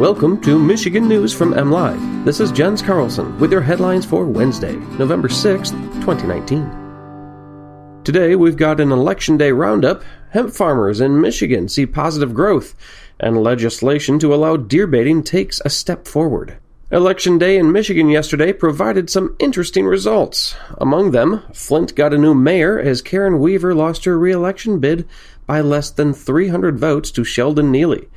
Welcome to Michigan News from MLive. This is Jens Carlson with your headlines for Wednesday, November 6th, 2019. Today we've got an Election Day roundup. Hemp farmers in Michigan see positive growth, and legislation to allow deer baiting takes a step forward. Election Day in Michigan yesterday provided some interesting results. Among them, Flint got a new mayor as Karen Weaver lost her re-election bid by less than 300 votes to Sheldon Neely.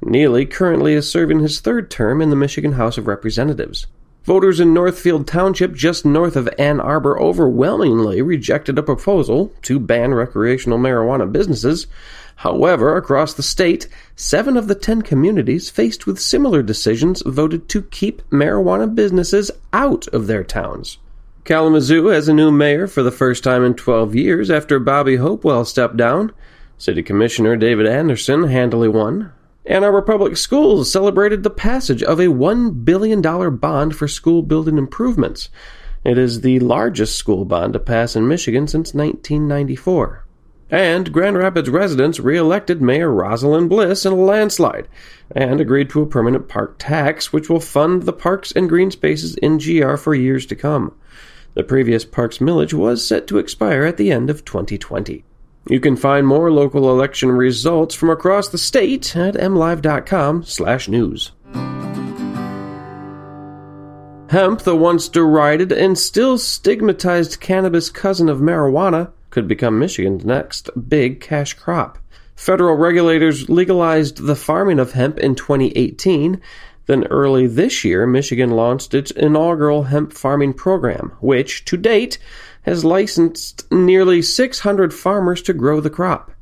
Neely currently is serving his third term in the Michigan House of Representatives. Voters in Northfield Township, just north of Ann Arbor, overwhelmingly rejected a proposal to ban recreational marijuana businesses. However, across the state, seven of the ten communities faced with similar decisions voted to keep marijuana businesses out of their towns. Kalamazoo has a new mayor for the first time in 12 years after Bobby Hopewell stepped down. City Commissioner David Anderson handily won. Ann Arbor Public Schools celebrated the passage of a $1 billion bond for school building improvements. It is the largest school bond to pass in Michigan since 1994. And Grand Rapids residents re-elected Mayor Rosalynn Bliss in a landslide and agreed to a permanent park tax which will fund the parks and green spaces in GR for years to come. The previous parks millage was set to expire at the end of 2020. You can find more local election results from across the state at mlive.com/news. Hemp, the once derided and still stigmatized cannabis cousin of marijuana, could become Michigan's next big cash crop. Federal regulators legalized the farming of hemp in 2018. Then early this year, Michigan launched its inaugural hemp farming program, which, to date, has licensed nearly 600 farmers to grow the crop.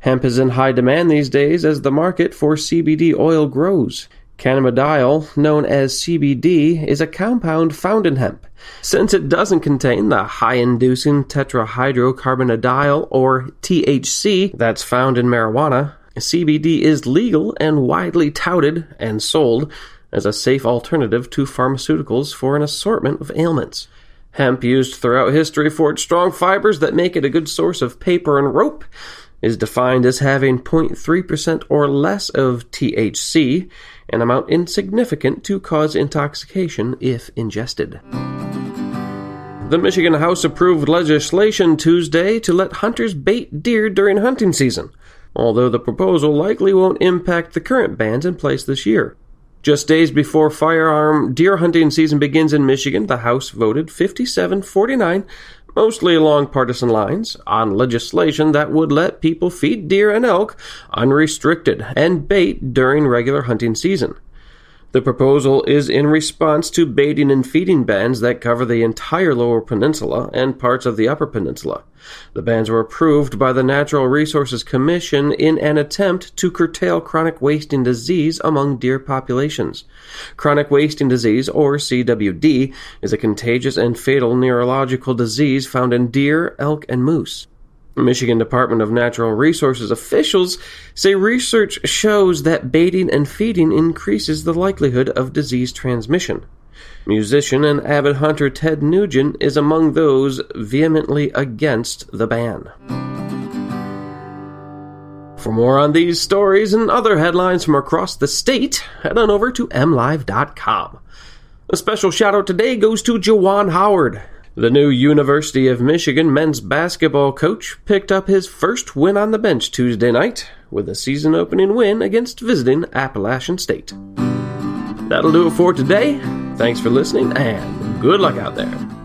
Hemp is in high demand these days as the market for CBD oil grows. Cannabidiol, known as CBD, is a compound found in hemp. Since it doesn't contain the high inducing tetrahydrocannabidiol or THC that's found in marijuana, CBD is legal and widely touted and sold as a safe alternative to pharmaceuticals for an assortment of ailments. Hemp, used throughout history for its strong fibers that make it a good source of paper and rope, is defined as having 0.3% or less of THC, an amount insignificant to cause intoxication if ingested. The Michigan House approved legislation Tuesday to let hunters bait deer during hunting season, although the proposal likely won't impact the current bans in place this year. Just days before firearm deer hunting season begins in Michigan, the House voted 57 49, mostly along partisan lines, on legislation that would let people feed deer and elk unrestricted and bait during regular hunting season. The proposal is in response to baiting and feeding bans that cover the entire Lower Peninsula and parts of the Upper Peninsula. The bans were approved by the Natural Resources Commission in an attempt to curtail chronic wasting disease among deer populations. Chronic wasting disease, or CWD, is a contagious and fatal neurological disease found in deer, elk, and moose. Michigan Department of Natural Resources officials say research shows that baiting and feeding increases the likelihood of disease transmission. Musician and avid hunter Ted Nugent is among those vehemently against the ban. For more on these stories and other headlines from across the state, head on over to mlive.com. A special shout out today goes to Juwan Howard. The new University of Michigan men's basketball coach picked up his first win on the bench Tuesday night with a season opening win against visiting Appalachian State. That'll do it for today. Thanks for listening and good luck out there.